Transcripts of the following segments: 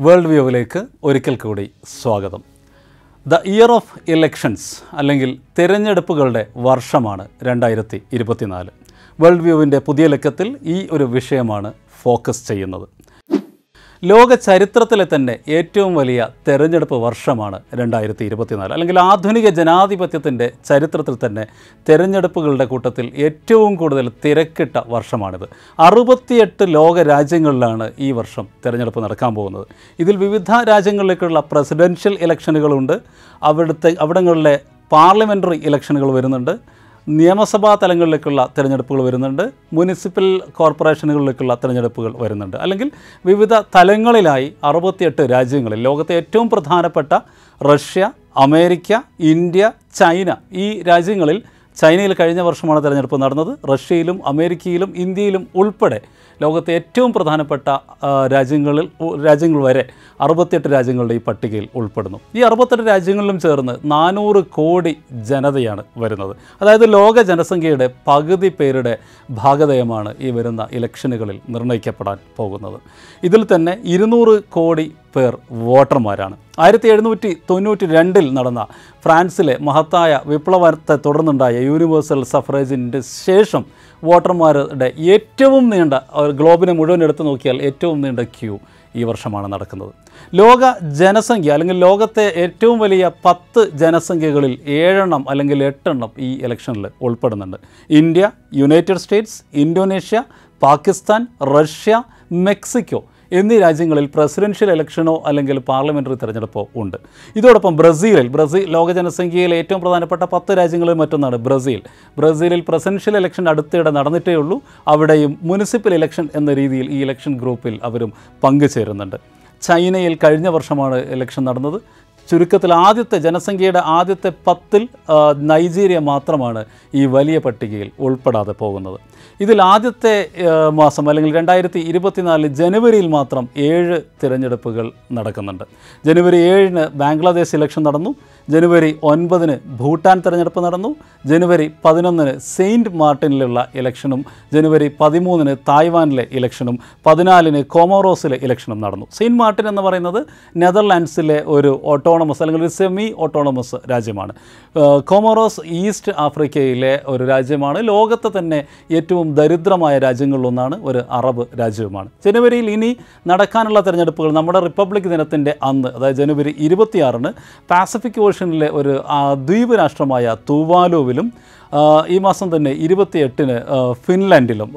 World വ്യൂവിലേക്ക് ഒരിക്കൽ കൂടി സ്വാഗതം. ദ ഇയർ ഓഫ് ഇലക്ഷൻസ് അല്ലെങ്കിൽ തിരഞ്ഞെടുപ്പുകളുടെ വർഷമാണ് രണ്ടായിരത്തി ഇരുപത്തിനാല്. വേൾഡ് വ്യൂവിന്റെ പുതിയ ലക്കത്തിൽ ഈ ഒരു വിഷയമാണ് ഫോക്കസ് ചെയ്യുന്നത്. ലോക ചരിത്രത്തിലെ തന്നെ ഏറ്റവും വലിയ തെരഞ്ഞെടുപ്പ് വർഷമാണ് രണ്ടായിരത്തി ഇരുപത്തിനാല് അല്ലെങ്കിൽ ആധുനിക ജനാധിപത്യത്തിന്റെ ചരിത്രത്തിൽ തന്നെ തെരഞ്ഞെടുപ്പുകളുടെ കൂട്ടത്തിൽ ഏറ്റവും കൂടുതൽ തിരക്കിട്ട വർഷമാണിത്. അറുപത്തിയെട്ട് ലോക രാജ്യങ്ങളിലാണ് ഈ വർഷം തിരഞ്ഞെടുപ്പ് നടക്കാൻ പോകുന്നത്. ഇതിൽ വിവിധ രാജ്യങ്ങളിലേക്കുള്ള പ്രസിഡൻഷ്യൽ ഇലക്ഷനുകളുണ്ട്. അവിടുത്തെ അവിടങ്ങളിലെ പാർലമെന്ററി ഇലക്ഷനുകൾ വരുന്നുണ്ട്. നിയമസഭാ തലങ്ങളിലേക്കുള്ള തിരഞ്ഞെടുപ്പുകൾ വരുന്നുണ്ട്. മുനിസിപ്പൽ കോർപ്പറേഷനുകളിലേക്കുള്ള തിരഞ്ഞെടുപ്പുകൾ വരുന്നുണ്ട്. അല്ലെങ്കിൽ വിവിധ തലങ്ങളിലായി അറുപത്തിയെട്ട് രാജ്യങ്ങളിൽ ലോകത്തെ ഏറ്റവും പ്രധാനപ്പെട്ട റഷ്യ അമേരിക്ക ഇന്ത്യ ചൈന ഈ രാജ്യങ്ങളിൽ ചൈനയിൽ കഴിഞ്ഞ വർഷമാണ് തിരഞ്ഞെടുപ്പ് നടന്നത്. റഷ്യയിലും അമേരിക്കയിലും ഇന്ത്യയിലും ഉൾപ്പെടെ ലോകത്തെ ഏറ്റവും പ്രധാനപ്പെട്ട രാജ്യങ്ങളിൽ രാജ്യങ്ങൾ വരെ അറുപത്തിയെട്ട് രാജ്യങ്ങളുടെ ഈ പട്ടികയിൽ ഉൾപ്പെടുന്നു. ഈ അറുപത്തെട്ട് രാജ്യങ്ങളിലും ചേർന്ന് നാനൂറ് കോടി ജനതയാണ് വരുന്നത്. അതായത് ലോക ജനസംഖ്യയുടെ പകുതി പേരുടെ ഭാഗതയമാണ് ഈ വരുന്ന ഇലക്ഷനുകളിൽ നിർണയിക്കപ്പെടാൻ പോകുന്നത്. ഇതിൽ തന്നെ ഇരുന്നൂറ് കോടി പേർ വോട്ടർമാരാണ്. ആയിരത്തി എഴുന്നൂറ്റി തൊണ്ണൂറ്റി രണ്ടിൽ നടന്ന ഫ്രാൻസിലെ മഹത്തായ വിപ്ലവത്തെ തുടർന്നുണ്ടായ യൂണിവേഴ്സൽ സഫറേജിന്റെ ശേഷം വോട്ടർമാരുടെ ഏറ്റവും നീണ്ട ഗ്ലോബിനെ മുഴുവൻ എടുത്തു നോക്കിയാൽ ഏറ്റവും നീണ്ട ക്യൂ ഈ വർഷമാണ് നടക്കുന്നത്. ലോക ജനസംഖ്യ അല്ലെങ്കിൽ ലോകത്തെ ഏറ്റവും വലിയ പത്ത് ജനസംഖ്യകളിൽ ഏഴെണ്ണം അല്ലെങ്കിൽ എട്ടെണ്ണം ഈ ഇലക്ഷനിൽ ഉൾപ്പെടുന്നുണ്ട്. India United States Indonesia Pakistan Russia Mexico എന്നീ രാജ്യങ്ങളിൽ പ്രസിഡൻഷ്യൽ ഇലക്ഷനോ അല്ലെങ്കിൽ പാർലമെന്ററി തെരഞ്ഞെടുപ്പോ ഉണ്ട്. ഇതോടൊപ്പം ബ്രസീലിൽ ബ്രസീൽ ലോക ജനസംഖ്യയിൽ ഏറ്റവും പ്രധാനപ്പെട്ട പത്ത് രാജ്യങ്ങളിൽ മറ്റൊന്നാണ് ബ്രസീൽ. ബ്രസീലിൽ പ്രസിഡൻഷ്യൽ ഇലക്ഷൻ അടുത്തിടെ നടന്നിട്ടേ ഉള്ളൂ. അവിടെയും മുനിസിപ്പൽ ഇലക്ഷൻ എന്ന രീതിയിൽ ഈ ഇലക്ഷൻ ഗ്രൂപ്പിൽ അവരും പങ്കുചേരുന്നുണ്ട്. ചൈനയിൽ കഴിഞ്ഞ വർഷമാണ് ഇലക്ഷൻ നടന്നത്. ചുരുക്കത്തിൽ ആദ്യത്തെ ജനസംഖ്യയുടെ ആദ്യത്തെ പത്തിൽ നൈജീരിയ മാത്രമാണ് ഈ വലിയ പട്ടികയിൽ ഉൾപ്പെടാതെ പോകുന്നത്. ഇതിൽ ആദ്യത്തെ മാസം അല്ലെങ്കിൽ രണ്ടായിരത്തി ഇരുപത്തിനാല് ജനുവരിയിൽ മാത്രം ഏഴ് തിരഞ്ഞെടുപ്പുകൾ നടക്കുന്നുണ്ട്. ജനുവരി ഏഴിന് ബംഗ്ലാദേശ് ഇലക്ഷൻ നടന്നു ജനുവരി ഒൻപതിന് ഭൂട്ടാൻ തിരഞ്ഞെടുപ്പ് നടന്നു ജനുവരി പതിനൊന്നിന് സെയിന്റ് മാർട്ടിനിലുള്ള ഇലക്ഷനും ജനുവരി പതിമൂന്നിന് തായ്വാനിലെ ഇലക്ഷനും പതിനാലിന് കോമോറോസിലെ ഇലക്ഷനും നടന്നു. സെയിന്റ് മാർട്ടിൻ എന്ന് പറയുന്നത് നെതർലാൻഡ്സിലെ ഒരു ഓട്ടോണമസ് അല്ലെങ്കിൽ ഒരു സെമി ഓട്ടോണമസ് രാജ്യമാണ്. കോമോറോസ് ഈസ്റ്റ് ആഫ്രിക്കയിലെ ഒരു രാജ്യമാണ്. ലോകത്തെ തന്നെ ഏറ്റവും ദരിദ്രമായ രാജ്യങ്ങളിലൊന്നാണ് ഒരു അറബ് രാജ്യവുമാണ്. ജനുവരിയിൽ ഇനി നടക്കാനുള്ള തിരഞ്ഞെടുപ്പുകൾ നമ്മുടെ റിപ്പബ്ലിക് ദിനത്തിന്റെ അന്ന് അതായത് ജനുവരി ഇരുപത്തിയാറിന് പാസഫിക് ഓഷനിലെ ഒരു ദ്വീപ് രാഷ്ട്രമായ തൂവാലുവിലും ഈ മാസം തന്നെ ഇരുപത്തിയെട്ടിന് ഫിൻലാൻഡിലും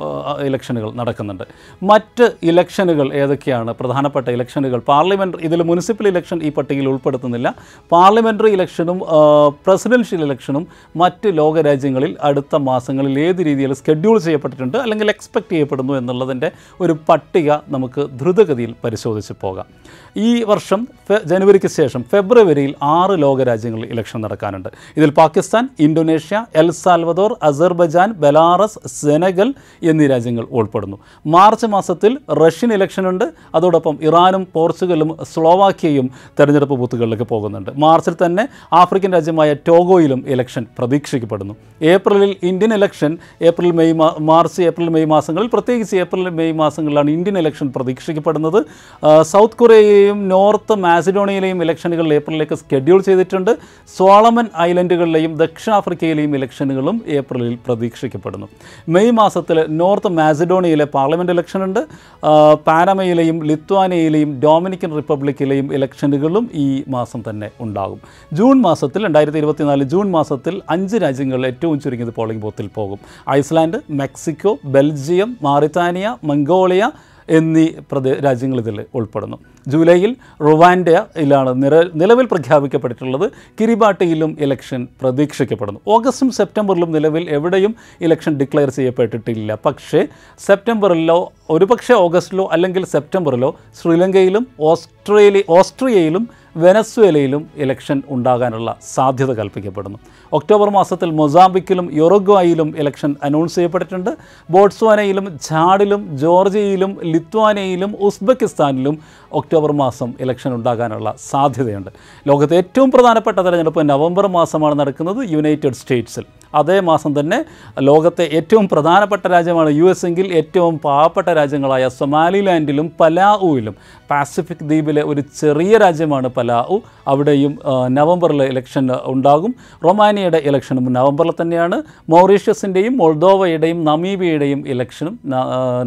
ഇലക്ഷനുകൾ നടക്കുന്നുണ്ട്. മറ്റ് ഇലക്ഷനുകൾ ഏതൊക്കെയാണ്? പ്രധാനപ്പെട്ട ഇലക്ഷനുകൾ. പാർലമെന്റ് ഇതിൽ മുനിസിപ്പൽ ഇലക്ഷൻ ഈ പട്ടികയിൽ ഉൾപ്പെടുത്തുന്നില്ല. പാർലമെന്ററി ഇലക്ഷനും പ്രസിഡൻഷ്യൽ ഇലക്ഷനും മറ്റ് ലോകരാജ്യങ്ങളിൽ അടുത്ത മാസങ്ങളിൽ ഏത് രീതിയിൽ സ്കെഡ്യൂൾ ചെയ്യപ്പെട്ടിട്ടുണ്ട് അല്ലെങ്കിൽ എക്സ്പെക്റ്റ് ചെയ്യപ്പെടുന്നു എന്നുള്ളതിന്റെ ഒരു പട്ടിക നമുക്ക് ദ്രുതഗതിയിൽ പരിശോധിച്ച് പോകാം. ഈ വർഷം ജനുവരിക്ക് ശേഷം ഫെബ്രുവരിയിൽ ആറ് ലോകരാജ്യങ്ങളിൽ ഇലക്ഷൻ നടക്കാനുണ്ട്. ഇതിൽ Pakistan Indonesia El Salvador Azerbaijan Belarus Senegal എന്നീ രാജ്യങ്ങൾ ഉൾപ്പെടുന്നു. മാർച്ച് മാസത്തിൽ റഷ്യൻ ഇലക്ഷനുണ്ട് അതോടൊപ്പം ഇറാനും പോർച്ചുഗലും സ്ലോവാക്യയും തെരഞ്ഞെടുപ്പ് ബൂത്തുകളിലേക്ക് പോകുന്നുണ്ട്. മാർച്ചിൽ തന്നെ ആഫ്രിക്കൻ രാജ്യമായ ടോഗോയിലും ഇലക്ഷൻ പ്രതീക്ഷിക്കപ്പെടുന്നു. ഏപ്രിലിൽ Indian election April May March April May മാസങ്ങളിൽ പ്രത്യേകിച്ച് ഏപ്രിൽ മെയ് മാസങ്ങളിലാണ് ഇന്ത്യൻ ഇലക്ഷൻ പ്രതീക്ഷിക്കപ്പെടുന്നത്. സൗത്ത് സൗത്ത് കൊറിയയെയും നോർത്ത് മാസിഡോണിയയിലെയും ഇലക്ഷനുകൾ ഏപ്രിലിലേക്ക് സ്കെഡ്യൂൾ ചെയ്തിട്ടുണ്ട്. സോളമൻ ഐലൻഡുകളിലെയും ദക്ഷിണാഫ്രിക്കയിലെയും ഇലക്ഷനുകളും ഏപ്രിലിൽ പ്രതീക്ഷിക്കപ്പെടുന്നു. മെയ് മാസത്തിൽ നോർത്ത് മാസിഡോണിയയിലെ പാർലമെന്റ് ആ, പാനമയിലെയും ലിത്വാനിയയിലെയും ഡൊമിനിക്കൻ റിപ്പബ്ലിക്കിലെയും ഇലക്ഷനുകളും ഈ മാസം തന്നെ ഉണ്ടാകും. ജൂൺ മാസത്തിൽ രണ്ടായിരത്തി ഇരുപത്തിനാല് ജൂൺ മാസത്തിൽ അഞ്ച് രാജ്യങ്ങൾ ഏറ്റവും ചുരുങ്ങിയത് പോളിംഗ് ബൂത്തിൽ പോകും. Iceland Mexico Belgium Mauritania Mongolia എന്നീ പ്രദേ രാജ്യങ്ങൾ ഇതിൽ ഉൾപ്പെടുന്നു. ജൂലൈയിൽ റുവാൻഡയിലാണ് നിര നിലവിൽ പ്രഖ്യാപിക്കപ്പെട്ടിട്ടുള്ളത്. കിരിബാട്ടിയിലും ഇലക്ഷൻ പ്രതീക്ഷിക്കപ്പെടുന്നു. ഓഗസ്റ്റും സെപ്റ്റംബറിലും നിലവിൽ എവിടെയും ഇലക്ഷൻ ഡിക്ലെയർ ചെയ്യപ്പെട്ടിട്ടില്ല. പക്ഷേ സെപ്റ്റംബറിലോ ഒരുപക്ഷെ ഓഗസ്റ്റിലോ അല്ലെങ്കിൽ സെപ്റ്റംബറിലോ ശ്രീലങ്കയിലും ഓസ്ട്രേലിയ ഓസ്ട്രിയയിലും വെനസ്വേലയിലും ഇലക്ഷൻ ഉണ്ടാകാനുള്ള സാധ്യത കൽപ്പിക്കപ്പെടുന്നു. ഒക്ടോബർ മാസത്തിൽ മൊസാംബിക്കിലും യൊറഗ്വായിലും ഇലക്ഷൻ അനൗൺസ് ചെയ്യപ്പെട്ടിട്ടുണ്ട്. ബോട്സ്വാനയിലും ഝാഡിലും ജോർജിയയിലും ലിത്വാനയിലും ഉസ്ബെക്കിസ്ഥാനിലും ഒക്ടോബർ മാസം ഇലക്ഷൻ ഉണ്ടാകാനുള്ള സാധ്യതയുണ്ട്. ലോകത്തെ ഏറ്റവും പ്രധാനപ്പെട്ട തെരഞ്ഞെടുപ്പ് നവംബർ മാസമാണ് നടക്കുന്നത് യുണൈറ്റഡ് സ്റ്റേറ്റ്സിൽ. അതേ മാസം തന്നെ ലോകത്തെ ഏറ്റവും പ്രധാനപ്പെട്ട രാജ്യമാണ് യു എസ് എങ്കിൽ ഏറ്റവും പാവപ്പെട്ട രാജ്യങ്ങളായ സൊമാലിലാൻഡിലും പലാവുവിലും പാസിഫിക് ദ്വീപിലെ ഒരു ചെറിയ രാജ്യമാണ് പലാവു. അവിടെയും നവംബറിൽ ഇലക്ഷൻ ഉണ്ടാകും. റൊമാനിയയുടെ ഇലക്ഷനും നവംബറിൽ തന്നെയാണ്. മൗറീഷ്യസിന്റെയും മൊൾഡോവയുടെയും നമീബിയയുടെയും ഇലക്ഷനും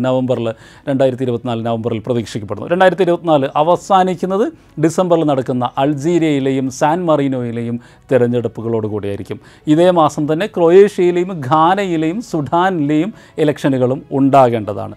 നവംബറിൽ രണ്ടായിരത്തി ഇരുപത്തിനാല് നവംബറിൽ പ്രതീക്ഷിക്കപ്പെടുന്നു. രണ്ടായിരത്തി ഇരുപത്തിനാല് അവസാനിക്കുന്നത് ഡിസംബറിൽ നടക്കുന്ന അൾജീരിയയിലെയും സാൻ മറീനോയിലെയും തിരഞ്ഞെടുപ്പുകളോടുകൂടിയായിരിക്കും ഇതേ മാസം തന്നെ ക്രൊയേഷ്യയിലെയും ഘാനയിലെയും സുഡാനിലെയും ഇലക്ഷനുകളും ഉണ്ടാകേണ്ടതാണ്.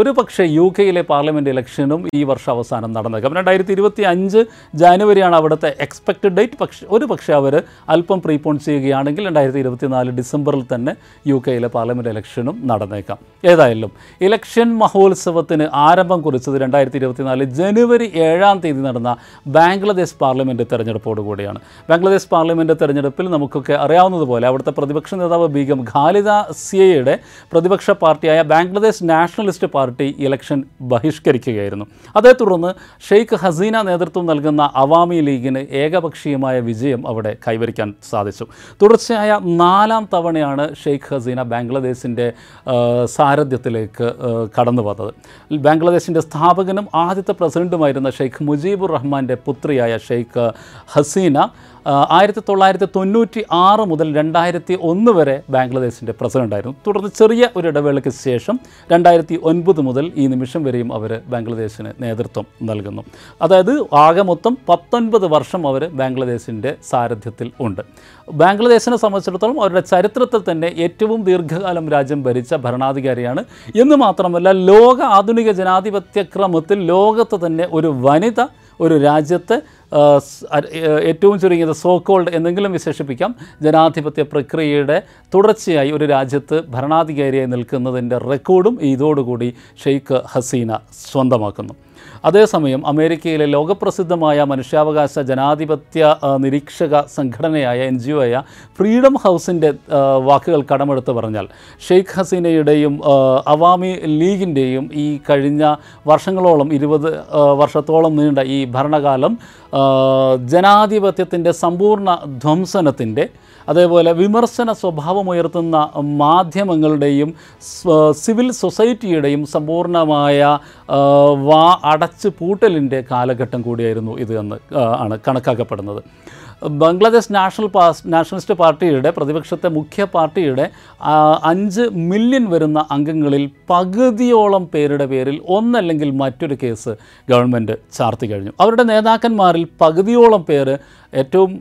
ഒരു പക്ഷേ യു കെയിലെ പാർലമെന്റ് ഇലക്ഷനും ഈ വർഷം അവസാനം നടന്നേക്കാം രണ്ടായിരത്തി ഇരുപത്തി അഞ്ച് ജാനുവരിയാണ് അവിടുത്തെ എക്സ്പെക്റ്റഡ് ഡേറ്റ് പക്ഷേ ഒരു പക്ഷേ അവർ അല്പം പ്രീപോൺ ചെയ്യുകയാണെങ്കിൽ രണ്ടായിരത്തി ഇരുപത്തിനാല് ഡിസംബറിൽ തന്നെ യു കെയിലെ പാർലമെന്റ് ഇലക്ഷനും നടന്നേക്കാം. ഏതായാലും ഇലക്ഷൻ മഹോത്സവത്തിന് ആരംഭം കുറിച്ചത് രണ്ടായിരത്തി ഇരുപത്തിനാല് ജനുവരി ഏഴാം തീയതി നടന്ന ബംഗ്ലാദേശ് പാർലമെന്റ് തെരഞ്ഞെടുപ്പോട് കൂടിയാണ്. ബാംഗ്ലാദേശ് പാർലമെന്റ് തെരഞ്ഞെടുപ്പിൽ നമുക്കൊക്കെ അറിയാവുന്നതുപോലെ അവിടുത്തെ പ്രതിപക്ഷ നേതാവ് ബീഗം ഖാലിദ സിയയുടെ പ്രതിപക്ഷ പാർട്ടിയായ ബംഗ്ലാദേശ് നാഷണലിസ്റ്റ് പാർട്ടി ഇലക്ഷൻ ബഹിഷ്കരിക്കുകയായിരുന്നു. അതേ തുടർന്ന് ഷെയ്ഖ് ഹസീന നേതൃത്വം നൽകുന്ന അവാമി ലീഗിന് ഏകപക്ഷീയമായ വിജയം അവിടെ കൈവരിക്കാൻ സാധിച്ചു. തുടർച്ചയായ നാലാം തവണയാണ് ഷെയ്ഖ് ഹസീന ബാംഗ്ലാദേശിന്റെ സാരഥ്യത്തിലേക്ക് കടന്നു വന്നത്. ബാംഗ്ലാദേശിന്റെ സ്ഥാപകനും ആദ്യത്തെ പ്രസിഡന്റുമായിരുന്ന ഷെയ്ഖ് മുജീബുർ റഹ്മാന്റെ പുത്രിയായ ഷെയ്ഖ് ഹസീന ആയിരത്തി തൊള്ളായിരത്തി തൊണ്ണൂറ്റി ആറ് മുതൽ രണ്ടായിരത്തി ഒന്ന് വരെ ബാംഗ്ലാദേശിന്റെ പ്രസിഡന്റായിരുന്നു തുടർന്ന് ചെറിയ ഒരു ഇടവേളയ്ക്ക് ശേഷം രണ്ടായിരത്തി ഒൻപത് മുതൽ ഈ നിമിഷം വരെയും അവർ ബാംഗ്ലാദേശിന് നേതൃത്വം നൽകുന്നു. അതായത് ആകെ മൊത്തം പത്തൊൻപത് വർഷം അവർ ബാംഗ്ലാദേശിന്റെ സാരഥ്യത്തിൽ ഉണ്ട്. ബാംഗ്ലാദേശിനെ സംബന്ധിച്ചിടത്തോളം അവരുടെ ചരിത്രത്തിൽ തന്നെ ഏറ്റവും ദീർഘകാലം രാജ്യം ഭരിച്ച ഭരണാധികാരിയാണ്. എന്ന് മാത്രമല്ല ലോക ആധുനിക ജനാധിപത്യ ക്രമത്തിൽ ലോകത്ത് തന്നെ ഒരു വനിത ഒരു രാജ്യത്ത് ഏറ്റവും ചുരുങ്ങിയത് സോക്കോൾഡ് എന്തെങ്കിലും വിശേഷിപ്പിക്കാം. ജനാധിപത്യ പ്രക്രിയയുടെ തുടർച്ചയായി ഒരു രാജ്യത്ത് ഭരണാധികാരിയായി നിൽക്കുന്നതിന്റെ റെക്കോർഡും ഇതോടുകൂടി ഷെയ്ഖ് ഹസീന സ്വന്തമാക്കുന്നു. അതേസമയം അമേരിക്കയിലെ ലോകപ്രസിദ്ധമായ മനുഷ്യാവകാശ ജനാധിപത്യ നിരീക്ഷക സംഘടനയായ എൻ ജി ഒ ആയ ഫ്രീഡം ഹൗസിന്റെ വാക്കുകൾ കടമെടുത്ത് പറഞ്ഞാൽ ഷെയ്ഖ് ഹസീനയുടെയും അവാമി ലീഗിന്റെയും ഈ കഴിഞ്ഞ വർഷങ്ങളോളം ഇരുപത് വർഷത്തോളം നീണ്ട ഈ ഭരണകാലം ജനാധിപത്യത്തിന്റെ സമ്പൂർണ ധ്വംസനത്തിന്റെ അതേപോലെ വിമർശന സ്വഭാവമുയർത്തുന്ന മാധ്യമങ്ങളുടെയും സിവിൽ സൊസൈറ്റിയുടെയും സമ്പൂർണമായ വാ അടച്ച് പൂട്ടലിന്റെ കാലഘട്ടം കൂടിയായിരുന്നു ഇത് എന്ന് ആണ് കണക്കാക്കപ്പെടുന്നത്. ബംഗ്ലാദേശ് നാഷണൽ നാഷണലിസ്റ്റ് പാർട്ടിയുടെ പ്രതിപക്ഷത്തെ മുഖ്യ പാർട്ടിയുടെ അഞ്ച് മില്യൺ വരുന്ന അംഗങ്ങളിൽ പകുതിയോളം പേരുടെ പേരിൽ ഒന്നല്ലെങ്കിൽ മറ്റൊരു കേസ് ഗവൺമെന്റ് ചാർത്തി കഴിഞ്ഞു. അവരുടെ നേതാക്കന്മാരിൽ പകുതിയോളം പേര് ഏറ്റവും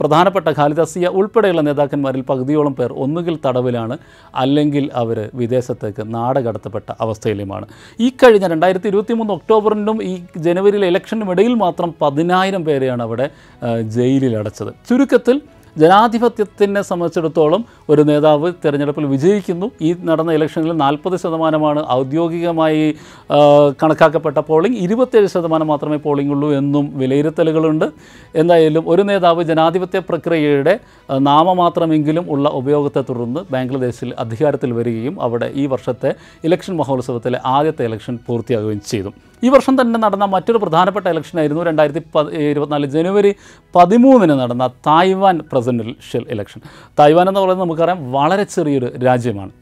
പ്രധാനപ്പെട്ട ഖാലിദാസിയ ഉൾപ്പെടെയുള്ള നേതാക്കന്മാരിൽ പകുതിയോളം പേർ ഒന്നുകിൽ തടവിലാണ് അല്ലെങ്കിൽ അവർ വിദേശത്തേക്ക് നാട് കടത്തപ്പെട്ട അവസ്ഥയിലുമാണ്. ഈ കഴിഞ്ഞ രണ്ടായിരത്തി ഇരുപത്തി മൂന്ന് ഒക്ടോബറിനും ഈ ജനുവരിയിലെ ഇലക്ഷനും ഇടയിൽ മാത്രം പതിനായിരം പേരെയാണ് അവിടെ ജയിലിൽ അടച്ചത്. ചുരുക്കത്തിൽ ജനാധിപത്യത്തിനെ സംബന്ധിച്ചിടത്തോളം ഒരു നേതാവ് തിരഞ്ഞെടുപ്പിൽ വിജയിക്കുന്നു. ഈ നടന്ന ഇലക്ഷനിൽ നാൽപ്പത് ശതമാനമാണ് ഔദ്യോഗികമായി കണക്കാക്കപ്പെട്ട പോളിംഗ്. ഇരുപത്തേഴ് ശതമാനം മാത്രമേ പോളിംഗ് ഉള്ളൂ എന്നും വിലയിരുത്തലുകളുണ്ട്. എന്തായാലും ഒരു നേതാവ് ജനാധിപത്യ പ്രക്രിയയുടെ നാമമാത്രമെങ്കിലും ഉള്ള ഉപയോഗത്തെ തുടർന്ന് ബംഗ്ലാദേശിൽ അധികാരത്തിൽ വരികയും അവിടെ ഈ വർഷത്തെ ഇലക്ഷൻ മഹോത്സവത്തിലെ ആദ്യത്തെ ഇലക്ഷൻ പൂർത്തിയാകുകയും ചെയ്തു. ഈ വർഷം തന്നെ നടന്ന മറ്റൊരു പ്രധാനപ്പെട്ട ഇലക്ഷനായിരുന്നു രണ്ടായിരത്തി ഇരുപത്തിനാല് ജനുവരി പതിമൂന്നിന് നടന്ന തായ്വാൻ പ്രസിഡൻഷ്യൽ ഇലക്ഷൻ തായ്വാൻ എന്ന് പറയുന്നത് നമുക്കറിയാം വളരെ ചെറിയൊരു രാജ്യമാണ്.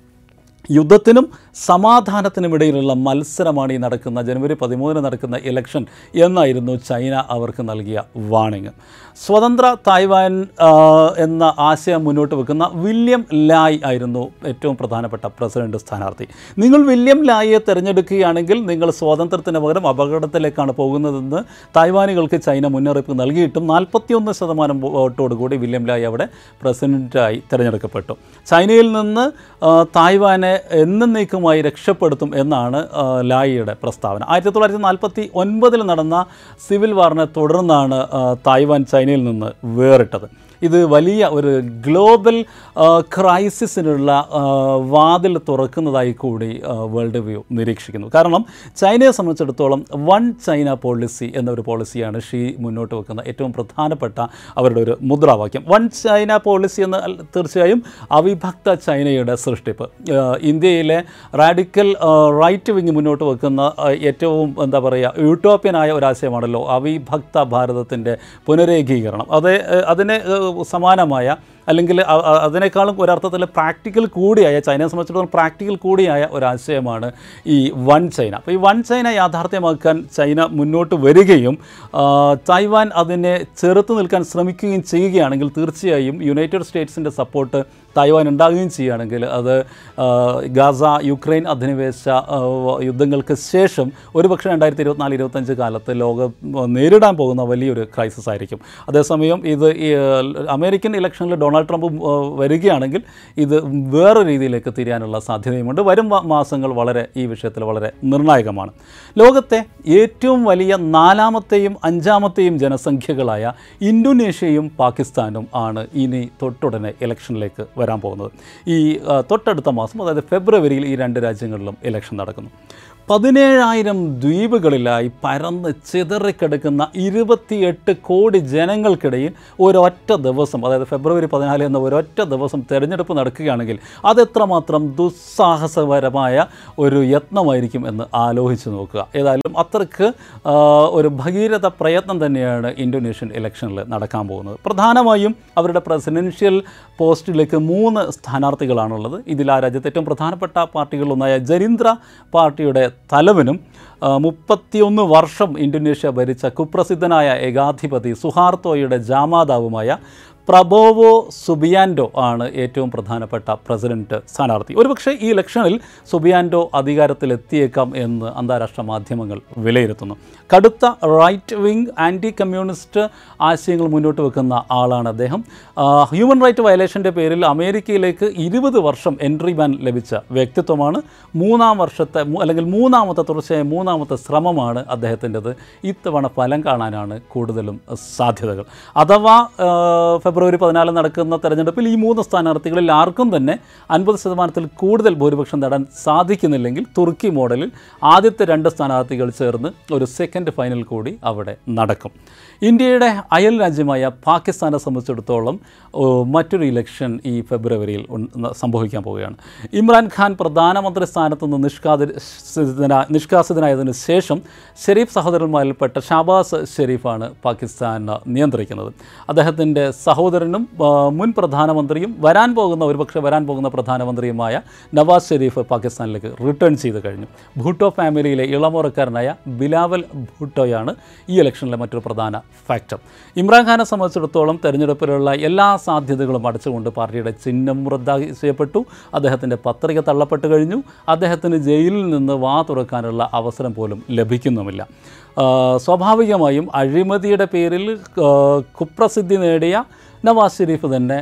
യുദ്ധത്തിനും സമാധാനത്തിനും ഇടയിലുള്ള മത്സരമാണ് ഈ നടക്കുന്ന ജനുവരി പതിമൂന്നിന് നടക്കുന്ന ഇലക്ഷൻ എന്നായിരുന്നു ചൈന അവർക്ക് നൽകിയ വാണിംഗ് സ്വതന്ത്ര തായ്വാൻ എന്ന ആശയം മുന്നോട്ട് വെക്കുന്ന വില്യം ലായ് ആയിരുന്നു ഏറ്റവും പ്രധാനപ്പെട്ട പ്രസിഡന്റ് സ്ഥാനാർത്ഥി. നിങ്ങൾ വില്യം ലായിയെ തിരഞ്ഞെടുക്കുകയാണെങ്കിൽ നിങ്ങൾ സ്വാതന്ത്ര്യത്തിന് പകരം അപകടത്തിലേക്കാണ് പോകുന്നതെന്ന് തായ്വാനികൾക്ക് ചൈന മുന്നറിയിപ്പ് നൽകിയിട്ടും നാൽപ്പത്തിയൊന്ന് ശതമാനം വോട്ടോടുകൂടി വില്യം ലായ് അവിടെ പ്രസിഡന്റായി തിരഞ്ഞെടുക്കപ്പെട്ടു. ചൈനയിൽ നിന്ന് തായ്വാനെ എന്നേക്കുമായി രക്ഷപ്പെടുത്തും എന്നാണ് ലായിയുടെ പ്രസ്താവന. ആയിരത്തി തൊള്ളായിരത്തി നാൽപ്പത്തി ഒൻപതിൽ നടന്ന സിവിൽ വാറിനെ തുടർന്നാണ് തായ്വാൻ തായ്വാൻ ചൈനയിൽ നിന്ന് വേറിട്ടത്. ഇത് വലിയ ഒരു ഗ്ലോബൽ ക്രൈസിസിനുള്ള വാതിൽ തുറക്കുന്നതായി കൂടി വേൾഡ് വ്യൂ നിരീക്ഷിക്കുന്നു. കാരണം ചൈനയെ സംബന്ധിച്ചിടത്തോളം വൺ ചൈന പോളിസി എന്നൊരു പോളിസിയാണ് ഷീ മുന്നോട്ട് വെക്കുന്ന ഏറ്റവും പ്രധാനപ്പെട്ട അവരുടെ ഒരു മുദ്രാവാക്യം. വൺ ചൈന പോളിസി എന്ന് തീർച്ചയായും അവിഭക്ത ചൈനയുടെ സൃഷ്ടിപ്പ്. ഇന്ത്യയിലെ റാഡിക്കൽ റൈറ്റ് വിങ് മുന്നോട്ട് വെക്കുന്ന ഏറ്റവും എന്താ പറയുക യൂട്ടോപ്യനായ ഒരാശയമാണല്ലോ അവിഭക്ത ഭാരതത്തിന്റെ പുനരേകീകരണം. അത് അതിന് സമാനമായ അല്ലെങ്കിൽ അതിനേക്കാളും ഒരർത്ഥത്തിൽ പ്രാക്ടിക്കൽ കൂടിയായ ചൈനയെ സംബന്ധിച്ചിടത്തോളം പ്രാക്ടിക്കൽ കൂടിയായ ഒരാശയമാണ് ഈ വൺ ചൈന. അപ്പോൾ ഈ വൺ ചൈന യാഥാർത്ഥ്യമാക്കാൻ ചൈന മുന്നോട്ട് വരികയും തായ്വാൻ അതിനെ ചെറുത്ത് നിൽക്കാൻ ശ്രമിക്കുകയും ചെയ്യുകയാണെങ്കിൽ തീർച്ചയായും യുണൈറ്റഡ് സ്റ്റേറ്റ്സിന്റെ സപ്പോർട്ട് തായ്വാൻ ഉണ്ടാകുകയും ചെയ്യുകയാണെങ്കിൽ അത് ഗാസ യുക്രൈൻ അധിനിവേശ യുദ്ധങ്ങൾക്ക് ശേഷം ഒരുപക്ഷെ രണ്ടായിരത്തി ഇരുപത്തിനാല് ഇരുപത്തഞ്ച് കാലത്ത് ലോകം നേരിടാൻ പോകുന്ന വലിയൊരു ക്രൈസിസ് ആയിരിക്കും. അതേസമയം ഇത് അമേരിക്കൻ ഇലക്ഷനിൽ ഡൊണാൾഡ് ട്രംപ് വരികയാണെങ്കിൽ ഇത് വേറെ രീതിയിലേക്ക് തിരിയാനുള്ള സാധ്യതയുമുണ്ട്. വരും മാസങ്ങൾ വളരെ ഈ വിഷയത്തിൽ വളരെ നിർണായകമാണ്. ലോകത്തെ ഏറ്റവും വലിയ നാലാമത്തെയും അഞ്ചാമത്തെയും ജനസംഖ്യകളായ ഇന്തോനേഷ്യയും പാകിസ്ഥാനും ആണ് ഇനി തൊട്ടുടനെ ഇലക്ഷനിലേക്ക് വരാൻ പോകുന്നത്. ഈ തൊട്ടടുത്ത മാസം അതായത് ഫെബ്രുവരിയിൽ ഈ രണ്ട് രാജ്യങ്ങളിലും ഇലക്ഷൻ നടക്കുന്നു. പതിനേഴായിരം ദ്വീപുകളിലായി പരന്ന് ചിതറിക്കിടക്കുന്ന ഇരുപത്തിയെട്ട് കോടി ജനങ്ങൾക്കിടയിൽ ഒരൊറ്റ ദിവസം അതായത് ഫെബ്രുവരി പതിനാല് എന്ന ഒരൊറ്റ ദിവസം തിരഞ്ഞെടുപ്പ് നടക്കുകയാണെങ്കിൽ അതെത്രമാത്രം ദുസ്സാഹസപരമായ ഒരു യത്നമായിരിക്കും എന്ന് ആലോചിച്ച് നോക്കുക. ഏതായാലും അത്രയ്ക്ക് ഒരു ഭഗീരഥ പ്രയത്നം തന്നെയാണ് ഇന്തോനേഷ്യൻ ഇലക്ഷനിൽ നടക്കാൻ പോകുന്നത്. പ്രധാനമായും അവരുടെ പ്രസിഡൻഷ്യൽ പോസ്റ്റിലേക്ക് മൂന്ന് സ്ഥാനാർത്ഥികളാണുള്ളത്. ഇതിൽ ആ രാജ്യത്തെ ഏറ്റവും പ്രധാനപ്പെട്ട പാർട്ടികളിലൊന്നായ ജരീന്ദ്ര പാർട്ടിയുടെ തലവനും മുപ്പത്തിയൊന്ന് വർഷം ഇന്തോനേഷ്യ ഭരിച്ച കുപ്രസിദ്ധനായ ഏകാധിപതി സുഹാർത്തോയുടെ ജാമാതാവുമായ പ്രബോവോ സുബിയാൻഡോ ആണ് ഏറ്റവും പ്രധാനപ്പെട്ട പ്രസിഡന്റ് സ്ഥാനാർത്ഥി. ഒരുപക്ഷെ ഈ ഇലക്ഷനിൽ സുബിയാൻഡോ അധികാരത്തിലെത്തിയേക്കാം എന്ന് അന്താരാഷ്ട്ര മാധ്യമങ്ങൾ വിലയിരുത്തുന്നു. കടുത്ത റൈറ്റ് വിങ് ആന്റി കമ്മ്യൂണിസ്റ്റ് ആശയങ്ങൾ മുന്നോട്ട് വെക്കുന്ന ആളാണ് അദ്ദേഹം. ഹ്യൂമൻ റൈറ്റ് വയലേഷന്റെ പേരിൽ അമേരിക്കയിലേക്ക് ഇരുപത് വർഷം എൻട്രി ബാൻ ലഭിച്ച വ്യക്തിത്വമാണ്. മൂന്നാം വർഷത്തെ അല്ലെങ്കിൽ മൂന്നാമത്തെ തുടർച്ചയായ മൂന്നാമത്തെ ശ്രമമാണ് അദ്ദേഹത്തിന്റെത്. ഇത്തവണ ഫലം കാണാനാണ് കൂടുതലും സാധ്യതകൾ. അഥവാ ഫെബ്രുവരി പതിനാല് നടക്കുന്ന തെരഞ്ഞെടുപ്പിൽ ഈ മൂന്ന് സ്ഥാനാർത്ഥികളിൽ ആർക്കും തന്നെ അൻപത് ശതമാനത്തിൽ കൂടുതൽ ഭൂരിപക്ഷം നേടാൻ സാധിക്കുന്നില്ലെങ്കിൽ തുർക്കി മോഡലിൽ ആദ്യത്തെ രണ്ട് സ്ഥാനാർത്ഥികൾ ചേർന്ന് ഒരു സെക്കൻഡ് ഫൈനൽ കൂടി അവിടെ നടക്കും. ഇന്ത്യയുടെ അയൽ രാജ്യമായ പാകിസ്ഥാനെ സംബന്ധിച്ചിടത്തോളം മറ്റൊരു ഇലക്ഷൻ ഈ ഫെബ്രുവരിയിൽ സംഭവിക്കാൻ പോവുകയാണ്. ഇമ്രാൻഖാൻ പ്രധാനമന്ത്രി സ്ഥാനത്ത് നിന്ന് നിഷ്കാതി നിഷ്കാസിതനായതിനു ശേഷം ഷെരീഫ് സഹോദരന്മാരിൽപ്പെട്ട ഷാബാസ് ഷെരീഫാണ് പാകിസ്ഥാൻ നിയന്ത്രിക്കുന്നത്. അദ്ദേഹത്തിന്റെ സഹോദരനും മുൻ പ്രധാനമന്ത്രിയും വരാൻ പോകുന്ന ഒരുപക്ഷെ വരാൻ പോകുന്ന പ്രധാനമന്ത്രിയുമായ നവാസ് ഷെരീഫ് പാകിസ്ഥാനിലേക്ക് റിട്ടേൺ ചെയ്ത് കഴിഞ്ഞു. ഭൂട്ടോ ഫാമിലിയിലെ ഇളമുറക്കാരനായ ബിലാവൽ ഭൂട്ടോയാണ് ഈ ഇലക്ഷനിലെ മറ്റൊരു പ്രധാന ഫാക്ടർ ഇമ്രാൻഖാനെ സംബന്ധിച്ചിടത്തോളം തെരഞ്ഞെടുപ്പിലുള്ള എല്ലാ സാധ്യതകളും അടച്ചുകൊണ്ട് പാർട്ടിയുടെ ചിഹ്നം റദ്ദാക്കി ചെയ്യപ്പെട്ടു. അദ്ദേഹത്തിന്റെ പത്രിക തള്ളപ്പെട്ട് കഴിഞ്ഞു. അദ്ദേഹത്തിന് ജയിലിൽ നിന്ന് വാ തുറക്കാനുള്ള അവസരം പോലും ലഭിക്കുന്നുമില്ല. സ്വാഭാവികമായും അഴിമതിയുടെ പേരിൽ കുപ്രസിദ്ധി നേടിയ നവാസ് ഷെരീഫ് തന്നെ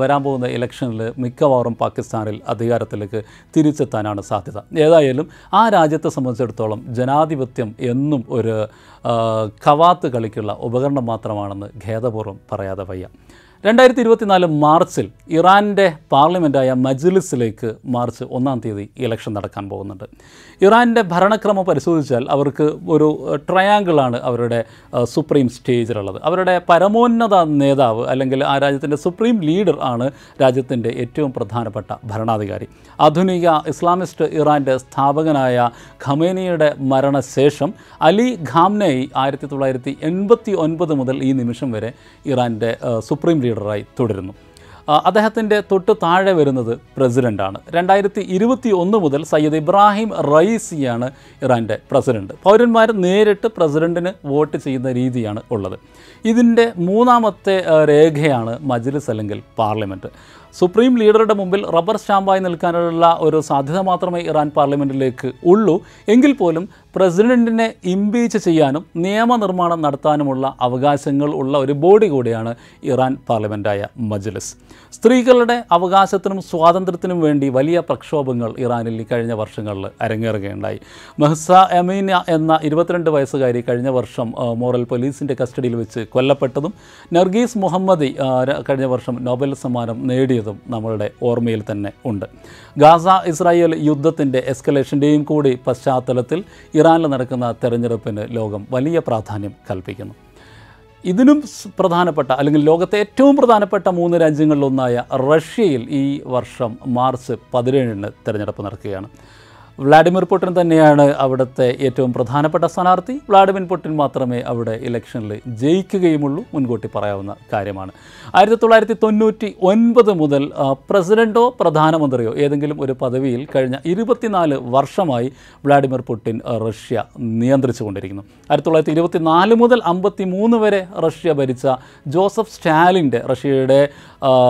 വരാൻ പോകുന്ന ഇലക്ഷനിൽ മിക്കവാറും പാകിസ്ഥാനിൽ അധികാരത്തിലേക്ക് തിരിച്ചെത്താനാണ് സാധ്യത. ഏതായാലും ആ രാജ്യത്തെ സംബന്ധിച്ചിടത്തോളം ജനാധിപത്യം എന്നും ഒരു കവാത്ത് കളിക്കുള്ള ഉപകരണം മാത്രമാണെന്ന് ഖേദപൂർവം പറയാതെ വയ്യ. രണ്ടായിരത്തി ഇരുപത്തിനാല് മാർച്ചിൽ ഇറാന്റെ പാർലമെന്റായ മജ്ലിസിലേക്ക് മാർച്ച് ഒന്നാം തീയതി ഇലക്ഷൻ നടക്കാൻ പോകുന്നുണ്ട്. ഇറാന്റെ ഭരണക്രമം പരിശോധിച്ചാൽ അവർക്ക് ഒരു ട്രയാങ്കിളാണ് അവരുടെ സുപ്രീം സ്റ്റേജിലുള്ളത്. അവരുടെ പരമോന്നത നേതാവ് അല്ലെങ്കിൽ ആ രാജ്യത്തിന്റെ സുപ്രീം ലീഡർ ആണ് രാജ്യത്തിന്റെ ഏറ്റവും പ്രധാനപ്പെട്ട ഭരണാധികാരി. ആധുനിക ഇസ്ലാമിസ്റ്റ് ഇറാന്റെ സ്ഥാപകനായ ഖമേനിയുടെ മരണശേഷം അലി ഖാംനെയ് ആയിരത്തി തൊള്ളായിരത്തി എൺപത്തി ഒൻപത് മുതൽ ഈ നിമിഷം വരെ ഇറാന്റെ സുപ്രീം സുപ്രീം ലീഡറായി തുടരുന്നു. അദ്ദേഹത്തിന്റെ തൊട്ട് താഴെ വരുന്നത് പ്രസിഡന്റാണ് രണ്ടായിരത്തി ഇരുപത്തി ഒന്ന് മുതൽ സയ്യിദ് ഇബ്രാഹിം റയീസിയാണ് ഇറാന്റെ പ്രസിഡന്റ്. പൗരന്മാർ നേരിട്ട് പ്രസിഡന്റിന് വോട്ട് ചെയ്യുന്ന രീതിയാണ് ഉള്ളത്. ഇതിന്റെ മൂന്നാമത്തെ രേഖയാണ് മജ്ലിസ് അല്ലെങ്കിൽ പാർലമെന്റ് സുപ്രീം ലീഡറുടെ മുമ്പിൽ റബ്ബർ സ്റ്റാമ്പായി നിൽക്കാനുള്ള ഒരു സാധ്യത മാത്രമേ ഇറാൻ പാർലമെന്റിലേക്ക് ഉള്ളൂ. എങ്കിൽ പോലും പ്രസിഡന്റിനെ ഇംപീച്ച് ചെയ്യാനും നിയമനിർമ്മാണം നടത്താനുമുള്ള അവകാശങ്ങൾ ഉള്ള ഒരു ബോഡി കൂടിയാണ് ഇറാൻ പാർലമെന്റായ മജ്ലിസ്. സ്ത്രീകളുടെ അവകാശത്തിനും സ്വാതന്ത്ര്യത്തിനും വേണ്ടി വലിയ പ്രക്ഷോഭങ്ങൾ ഇറാനിൽ കഴിഞ്ഞ വർഷങ്ങളിൽ അരങ്ങേറുകയുണ്ടായി. മെഹ്സ എമീന എന്ന ഇരുപത്തിരണ്ട് വയസ്സുകാരി കഴിഞ്ഞ വർഷം മോറൽ പോലീസിന്റെ കസ്റ്റഡിയിൽ വെച്ച് കൊല്ലപ്പെട്ടതും നർഗീസ് മുഹമ്മദി കഴിഞ്ഞ വർഷം നോബൽ സമ്മാനം നേടിയതും നമ്മളുടെ ഓർമ്മയിൽ തന്നെ ഉണ്ട്. ഗാസ ഇസ്രായേൽ യുദ്ധത്തിന്റെ എസ്കലേഷന്റെയും കൂടി പശ്ചാത്തലത്തിൽ ഇറാനിൽ നടക്കുന്ന തെരഞ്ഞെടുപ്പിന് ലോകം വലിയ പ്രാധാന്യം കൽപ്പിക്കുന്നു. ഇതിനും പ്രധാനപ്പെട്ട അല്ലെങ്കിൽ ലോകത്തെ ഏറ്റവും പ്രധാനപ്പെട്ട മൂന്ന് രാജ്യങ്ങളിലൊന്നായ റഷ്യയിൽ ഈ വർഷം മാർച്ച് പതിനേഴിന് തിരഞ്ഞെടുപ്പ് നടക്കുകയാണ്. വ്ളാഡിമിർ പുടിൻ തന്നെയാണ് അവിടുത്തെ ഏറ്റവും പ്രധാനപ്പെട്ട സ്ഥാനാർത്ഥി. വ്ളാഡിമിർ പുടിൻ മാത്രമേ അവിടെ ഇലക്ഷനിൽ ജയിക്കുകയുമുള്ളൂ മുൻകൂട്ടി പറയാവുന്ന കാര്യമാണ്. ആയിരത്തി തൊള്ളായിരത്തി തൊണ്ണൂറ്റി ഒൻപത് മുതൽ പ്രസിഡന്റോ പ്രധാനമന്ത്രിയോ ഏതെങ്കിലും ഒരു പദവിയിൽ കഴിഞ്ഞ ഇരുപത്തിനാല് വർഷമായി വ്ളാഡിമിർ പുടിൻ റഷ്യ നിയന്ത്രിച്ചു കൊണ്ടിരിക്കുന്നു ആയിരത്തി തൊള്ളായിരത്തി ഇരുപത്തിനാല് മുതൽ അമ്പത്തി മൂന്ന് വരെ റഷ്യ ഭരിച്ച ജോസഫ് സ്റ്റാലിന്റെ റഷ്യയുടെ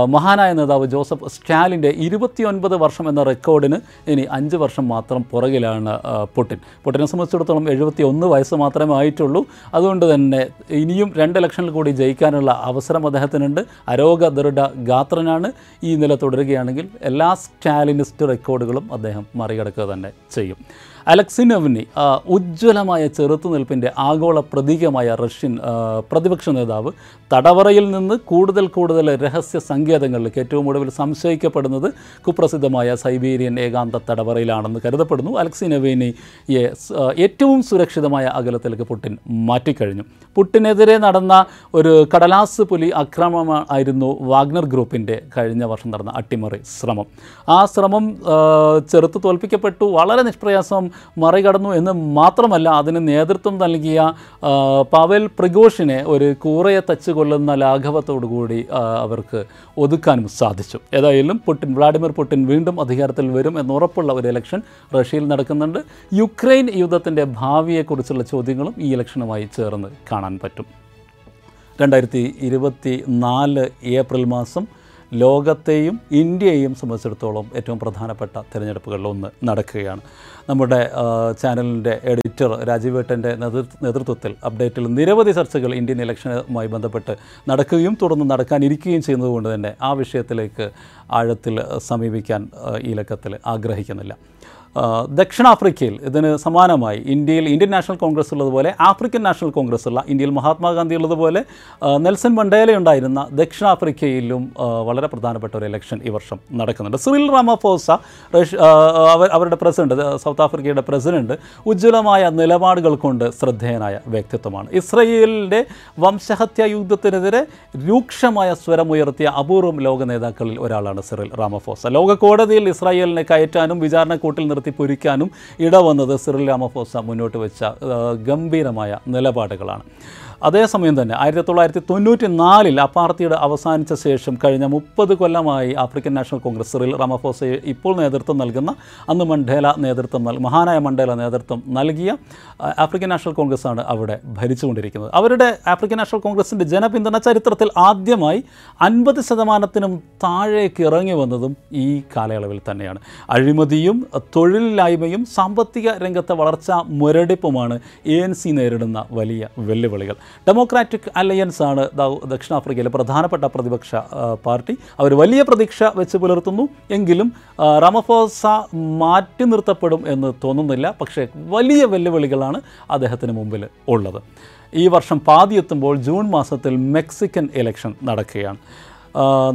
മഹാനായ നേതാവ് ജോസഫ് സ്റ്റാലിന്റെ ഇരുപത്തിയൊൻപത് വർഷം എന്ന റെക്കോർഡിന് ഇനി അഞ്ച് വർഷം മാത്രം പുറകിലാണ് പുട്ടിൻ പുടിൻ. പുടിനെ സംബന്ധിച്ചിടത്തോളം എഴുപത്തി ഒന്ന് വയസ്സ് മാത്രമേ ആയിട്ടുള്ളൂ. അതുകൊണ്ട് തന്നെ ഇനിയും രണ്ട് ഇലക്ഷനിൽ കൂടി ജയിക്കാനുള്ള അവസരം അദ്ദേഹത്തിനുണ്ട്. അരോഗ ദൃഢ ഗാത്രനാണ്. ഈ നില തുടരുകയാണെങ്കിൽ എല്ലാ സ്റ്റാലിനിസ്റ്റ് റെക്കോർഡുകളും അദ്ദേഹം മറികടക്കുക തന്നെ ചെയ്യും. അലക്സിനോവിനി ഉജ്ജ്വലമായ ചെറുത്തുനിൽപ്പിന്റെ ആഗോള പ്രതീകമായ റഷ്യൻ പ്രതിപക്ഷ നേതാവ് തടവറയിൽ നിന്ന് കൂടുതൽ കൂടുതൽ രഹസ്യ സങ്കേതങ്ങളിലേക്ക് ഏറ്റവും ഒടുവിൽ സംശയിക്കപ്പെടുന്നത് കുപ്രസിദ്ധമായ സൈബീരിയൻ ഏകാന്ത തടവറയിലാണെന്ന് കരുതപ്പെടുന്നു. അലക്സിനോവിനിയെ അലക്സി ആ, ഏറ്റവും സുരക്ഷിതമായ അകലത്തിലേക്ക് പുട്ടിൻ മാറ്റിക്കഴിഞ്ഞു. പുട്ടിനെതിരെ നടന്ന ഒരു കടലാസ് പുലി ആക്രമണമായിരുന്നു വാഗ്നർ ഗ്രൂപ്പിന്റെ കഴിഞ്ഞ വർഷം നടന്ന അട്ടിമറി ശ്രമം. ആ ശ്രമം ചെറുത്ത് തോൽപ്പിക്കപ്പെട്ടു. വളരെ നിഷ്പ്രയാസം മറികടന്നു എന്ന് മാത്രമല്ല അതിന് നേതൃത്വം നൽകിയ പവൽ പ്രിഗോഷിനെ ഒരു കൂറയെ തച്ചുകൊള്ളുന്ന കൊല്ലുന്ന ലാഘവത്തോടു കൂടി അവർക്ക് ഒതുക്കാനും സാധിച്ചു. ഏതായാലും പുട്ടിൻ വ്ളാഡിമിർ പുട്ടിൻ വീണ്ടും അധികാരത്തിൽ വരും എന്നുറപ്പുള്ള ഒരു ഇലക്ഷൻ റഷ്യയിൽ നടക്കുന്നുണ്ട്. യുക്രൈൻ യുദ്ധത്തിന്റെ ഭാവിയെക്കുറിച്ചുള്ള ചോദ്യങ്ങളും ഈ ഇലക്ഷനുമായി ചേർന്ന് കാണാൻ പറ്റും. രണ്ടായിരത്തി ഇരുപത്തി നാല് ഏപ്രിൽ മാസം ലോകത്തെയും ഇന്ത്യയെയും സംബന്ധിച്ചിടത്തോളം ഏറ്റവും പ്രധാനപ്പെട്ട തിരഞ്ഞെടുപ്പുകളിലൊന്ന് നടക്കുകയാണ്. നമ്മുടെ ചാനലിന്റെ എഡിറ്റർ രാജീവേട്ടന്റെ വേട്ടന്റെ നേതൃത്വത്തിൽ അപ്ഡേറ്റിൽ നിരവധി ചർച്ചകൾ ഇന്ത്യൻ ഇലക്ഷനുമായി ബന്ധപ്പെട്ട് നടക്കുകയും തുടർന്ന് നടക്കാനിരിക്കുകയും ചെയ്യുന്നതുകൊണ്ട് തന്നെ ആ വിഷയത്തിലേക്ക് ആഴത്തിൽ സമീപിക്കാൻ ഈ ലക്കത്തിൽ ആഗ്രഹിക്കുന്നില്ല. ദക്ഷിണാഫ്രിക്കയിൽ ഇതിന് സമാനമായി ഇന്ത്യയിൽ ഇന്ത്യൻ നാഷണൽ കോൺഗ്രസ് ഉള്ളതുപോലെ ആഫ്രിക്കൻ നാഷണൽ കോൺഗ്രസ് ഉള്ള ഇന്ത്യയിൽ മഹാത്മാഗാന്ധി ഉള്ളതുപോലെ നെൽസൺ മണ്ടേല ഉണ്ടായിരുന്ന ദക്ഷിണാഫ്രിക്കയിലും വളരെ പ്രധാനപ്പെട്ട ഒരു ഇലക്ഷൻ ഈ വർഷം നടക്കുന്നുണ്ട്. സിറിൽ റാമഫോസ അവരുടെ പ്രസിഡന്റ് സൗത്ത് ആഫ്രിക്കയുടെ പ്രസിഡന്റ് ഉജ്ജ്വലമായ നിലപാടുകൾ കൊണ്ട് ശ്രദ്ധേയനായ വ്യക്തിത്വമാണ്. ഇസ്രയേലിന്റെ വംശഹത്യാ യുദ്ധത്തിനെതിരെ രൂക്ഷമായ സ്വരമുയർത്തിയ അപൂർവം ലോക നേതാക്കളിൽ ഒരാളാണ് സിറിൽ റാമഫോസ ലോക കോടതിയിൽ ഇസ്രായേലിനെ കയറ്റാനും വിചാരണ കൂട്ടിൽ നിർത്തി പൊരിക്കാനും ഇടവന്നത് സിറിൽ രാമഫോസ മുന്നോട്ട് വെച്ച ഗംഭീരമായ നിലപാടുകളാണ്. അതേസമയം തന്നെ ആയിരത്തി തൊള്ളായിരത്തി തൊണ്ണൂറ്റി നാലിൽ അപ്പാർത്തിയുടെ അവസാനിച്ച ശേഷം കഴിഞ്ഞ മുപ്പത് കൊല്ലമായി ആഫ്രിക്കൻ നാഷണൽ കോൺഗ്രസ് സിറിൽ റാമഫോസയെ ഇപ്പോൾ നേതൃത്വം നൽകുന്ന അന്ന് മണ്ടേല നേതൃത്വം നൽ മഹാനായ മണ്ടേല നേതൃത്വം നൽകിയ ആഫ്രിക്കൻ നാഷണൽ കോൺഗ്രസ് ആണ് അവിടെ ഭരിച്ചുകൊണ്ടിരിക്കുന്നത്. അവരുടെ ആഫ്രിക്കൻ നാഷണൽ കോൺഗ്രസിന്റെ ജനപിന്തുണ ചരിത്രത്തിൽ ആദ്യമായി അൻപത് ശതമാനത്തിനും താഴേക്ക് ഇറങ്ങി വന്നതും ഈ കാലയളവിൽ തന്നെയാണ്. അഴിമതിയും തൊഴിലില്ലായ്മയും സാമ്പത്തിക രംഗത്തെ വളർച്ചാ മുരടിപ്പുമാണ് എ എൻ സി നേരിടുന്ന വലിയ വെല്ലുവിളികൾ. ഡെമോക്രാറ്റിക് അലയൻസ് ആണ് ദക്ഷിണാഫ്രിക്കയിലെ പ്രധാനപ്പെട്ട പ്രതിപക്ഷ പാർട്ടി. അവർ വലിയ പ്രതീക്ഷ വെച്ച് പുലർത്തുന്നു. എങ്കിലും റമഫോസ മാറ്റി നിർത്തപ്പെടും എന്ന് തോന്നുന്നില്ല. പക്ഷേ വലിയ വെല്ലുവിളികളാണ് അദ്ദേഹത്തിന് മുമ്പിൽ ഉള്ളത്. ഈ വർഷം പാതി എത്തുമ്പോൾ ജൂൺ മാസത്തിൽ മെക്സിക്കൻ ഇലക്ഷൻ നടക്കുകയാണ്.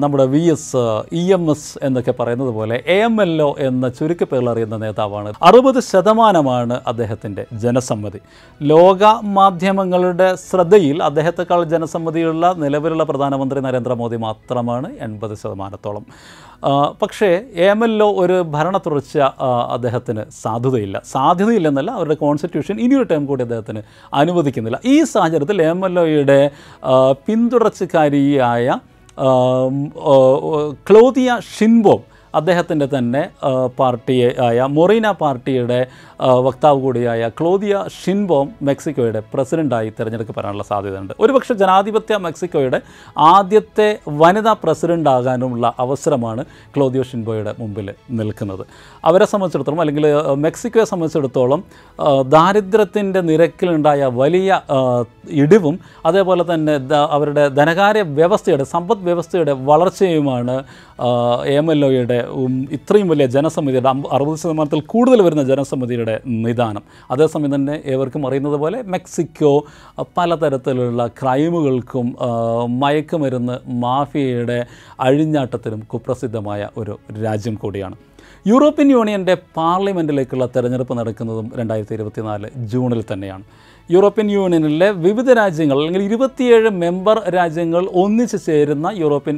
നമ്മുടെ V S E M S എന്നൊക്കെ പറയുന്നത് പോലെ എ എം എൽ ഒ എന്ന ചുരുക്കപ്പേരിൽ അറിയുന്ന നേതാവാണ്. അറുപത് ശതമാനമാണ് അദ്ദേഹത്തിന്റെ ജനസമ്മതി. ലോക മാധ്യമങ്ങളുടെ ശ്രദ്ധയിൽ അദ്ദേഹത്തെക്കാൾ ജനസമ്മതിയുള്ള നിലവിലുള്ള പ്രധാനമന്ത്രി നരേന്ദ്രമോദി മാത്രമാണ് എൺപത് ശതമാനത്തോളം. പക്ഷേ എ എം എൽ ഒ ഒരു ഭരണ തുടർച്ച അദ്ദേഹത്തിന് സാധ്യതയില്ല സാധ്യതയില്ലെന്നല്ല അവരുടെ കോൺസ്റ്റിറ്റ്യൂഷൻ ഇനിയൊരു ടൈം കൂടി അദ്ദേഹത്തിന് അനുവദിക്കുന്നില്ല. ഈ സാഹചര്യത്തിൽ എ എൽ ഒയുടെ പിന്തുടർച്ചക്കാരിയായ ക്ലോദിയ ഷിൻബോ അദ്ദേഹത്തിന്റെ തന്നെ പാർട്ടിയെ ആയ മൊറീന പാർട്ടിയുടെ വക്താവ് കൂടിയായ ക്ലോദിയ ഷിൻബോം മെക്സിക്കോയുടെ പ്രസിഡന്റായി തിരഞ്ഞെടുക്കപ്പെടാനുള്ള സാധ്യതയുണ്ട്. ഒരുപക്ഷെ ജനാധിപത്യ മെക്സിക്കോയുടെ ആദ്യത്തെ വനിതാ പ്രസിഡന്റ് ആകാനുമുള്ള അവസരമാണ് ക്ലോദിയോ ഷിൻബോയുടെ മുമ്പിൽ നിൽക്കുന്നത്. അവരെ സംബന്ധിച്ചിടത്തോളം അല്ലെങ്കിൽ മെക്സിക്കോയെ സംബന്ധിച്ചിടത്തോളം ദാരിദ്ര്യത്തിന്റെ നിരക്കിലുണ്ടായ വലിയ ഇടിവും അതേപോലെ തന്നെ അവരുടെ ധനകാര്യ വ്യവസ്ഥയുടെ സമ്പദ് വ്യവസ്ഥയുടെ വളർച്ചയുമാണ് എം എൽ ഒയുടെ ഇത്രയും വലിയ ജനസമിതിയുടെ അറുപത് ശതമാനത്തിൽ കൂടുതൽ വരുന്ന ജനസമിതിയുടെ നിദാനം. അതേസമയം തന്നെ ഏവർക്കും അറിയുന്നത് പോലെ മെക്സിക്കോ പലതരത്തിലുള്ള ക്രൈമുകൾക്കും മയക്കുമരുന്ന് മാഫിയയുടെ അഴിഞ്ഞാട്ടത്തിനും കുപ്രസിദ്ധമായ ഒരു രാജ്യം കൂടിയാണ്. യൂറോപ്യൻ യൂണിയന്റെ പാർലമെന്റിലേക്കുള്ള തെരഞ്ഞെടുപ്പ് നടക്കുന്നതും രണ്ടായിരത്തി ഇരുപത്തിനാല് ജൂണിൽ തന്നെയാണ്. യൂറോപ്യൻ യൂണിയനിലെ വിവിധ രാജ്യങ്ങൾ അല്ലെങ്കിൽ ഇരുപത്തിയേഴ് മെമ്പർ രാജ്യങ്ങൾ ഒന്നിച്ച് ചേരുന്ന യൂറോപ്യൻ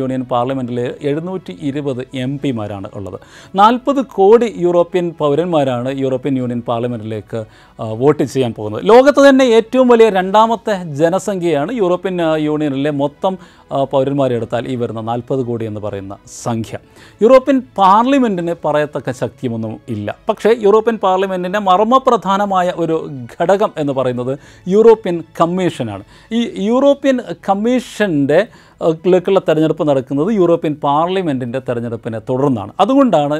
യൂണിയൻ പാർലമെന്റിൽ എഴുന്നൂറ്റി ഇരുപത് എം പിമാരാണ് ഉള്ളത്. നാൽപ്പത് കോടി യൂറോപ്യൻ പൗരന്മാരാണ് യൂറോപ്യൻ യൂണിയൻ പാർലമെന്റിലേക്ക് വോട്ട് ചെയ്യാൻ പോകുന്നത്. ലോകത്ത് തന്നെ ഏറ്റവും വലിയ രണ്ടാമത്തെ ജനസംഖ്യയാണ് യൂറോപ്യൻ യൂണിയനിലെ മൊത്തം പൗരന്മാരെ എടുത്താൽ ഈ വരുന്ന നാൽപ്പത് കോടി എന്ന് പറയുന്ന സംഖ്യ. യൂറോപ്യൻ പാർലമെന്റിന് പറയത്തക്ക ശക്തിയൊന്നും ഇല്ല. പക്ഷേ യൂറോപ്യൻ പാർലമെന്റിന്റെ മർമ്മപ്രധാനമായ ഒരു ഘടകം എന്ന് പറയുന്നത് യൂറോപ്യൻ കമ്മീഷനാണ്. ഈ യൂറോപ്യൻ കമ്മീഷന്റെ ലേക്കുള്ള തെരഞ്ഞെടുപ്പ് നടക്കുന്നത് യൂറോപ്യൻ പാർലമെന്റിന്റെ തെരഞ്ഞെടുപ്പിനെ തുടർന്നാണ്. അതുകൊണ്ടാണ്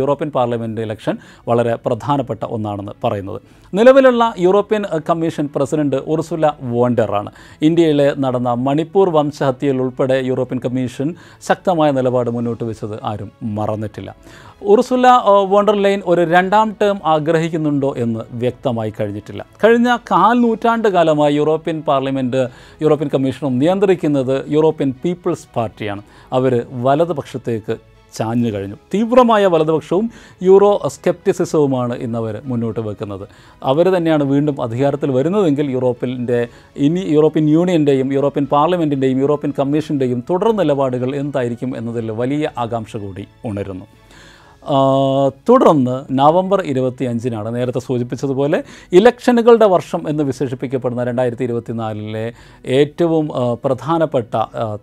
യൂറോപ്യൻ പാർലമെന്റ് ഇലക്ഷൻ വളരെ പ്രധാനപ്പെട്ട ഒന്നാണെന്ന് പറയുന്നത്. നിലവിലുള്ള യൂറോപ്യൻ കമ്മീഷൻ പ്രസിഡന്റ് ഉർസുല വോണ്ടറാണ്. ഇന്ത്യയിലെ നടന്ന മണിപ്പൂർ വംശഹത്യയിൽ ഉൾപ്പെടെ യൂറോപ്യൻ കമ്മീഷൻ ശക്തമായ നിലപാട് മുന്നോട്ട് വെച്ചത് ആരും മറന്നിട്ടില്ല. ഉർസുല വോണ്ടർലൈൻ ഒരു രണ്ടാം ടേം ആഗ്രഹിക്കുന്നുണ്ടോ എന്ന് വ്യക്തമായി കഴിഞ്ഞിട്ടില്ല. കഴിഞ്ഞ കാൽ നൂറ്റാണ്ട് കാലമായി യൂറോപ്യൻ പാർലമെന്റ് യൂറോപ്യൻ കമ്മീഷനും നിയന്ത്രിക്കുന്നത് യൂറോപ്യൻ പീപ്പിൾസ് പാർട്ടിയാണ്. അവർ വലതുപക്ഷത്തേക്ക് ചാഞ്ഞു കഴിഞ്ഞു. തീവ്രമായ വലതുപക്ഷവും യൂറോ സ്കെപ്റ്റിസിസവുമാണ് ഇന്നവർ മുന്നോട്ട് വെക്കുന്നത്. അവർ തന്നെയാണ് വീണ്ടും അധികാരത്തിൽ വരുന്നതെങ്കിൽ യൂറോപ്പിന്റെ ഇനി യൂറോപ്യൻ യൂണിയന്റെയും യൂറോപ്യൻ പാർലമെന്റിന്റെയും യൂറോപ്യൻ കമ്മീഷന്റെയും തുടർ നിലപാടുകൾ എന്തായിരിക്കും എന്നതിൽ വലിയ ആകാംക്ഷ കൂടി ഉണരുന്നു. തുടർന്ന് നവംബർ ഇരുപത്തി അഞ്ചിനാണ് നേരത്തെ സൂചിപ്പിച്ചതുപോലെ ഇലക്ഷനുകളുടെ വർഷം എന്ന് വിശേഷിപ്പിക്കപ്പെടുന്ന രണ്ടായിരത്തി ഇരുപത്തിനാലിലെ ഏറ്റവും പ്രധാനപ്പെട്ട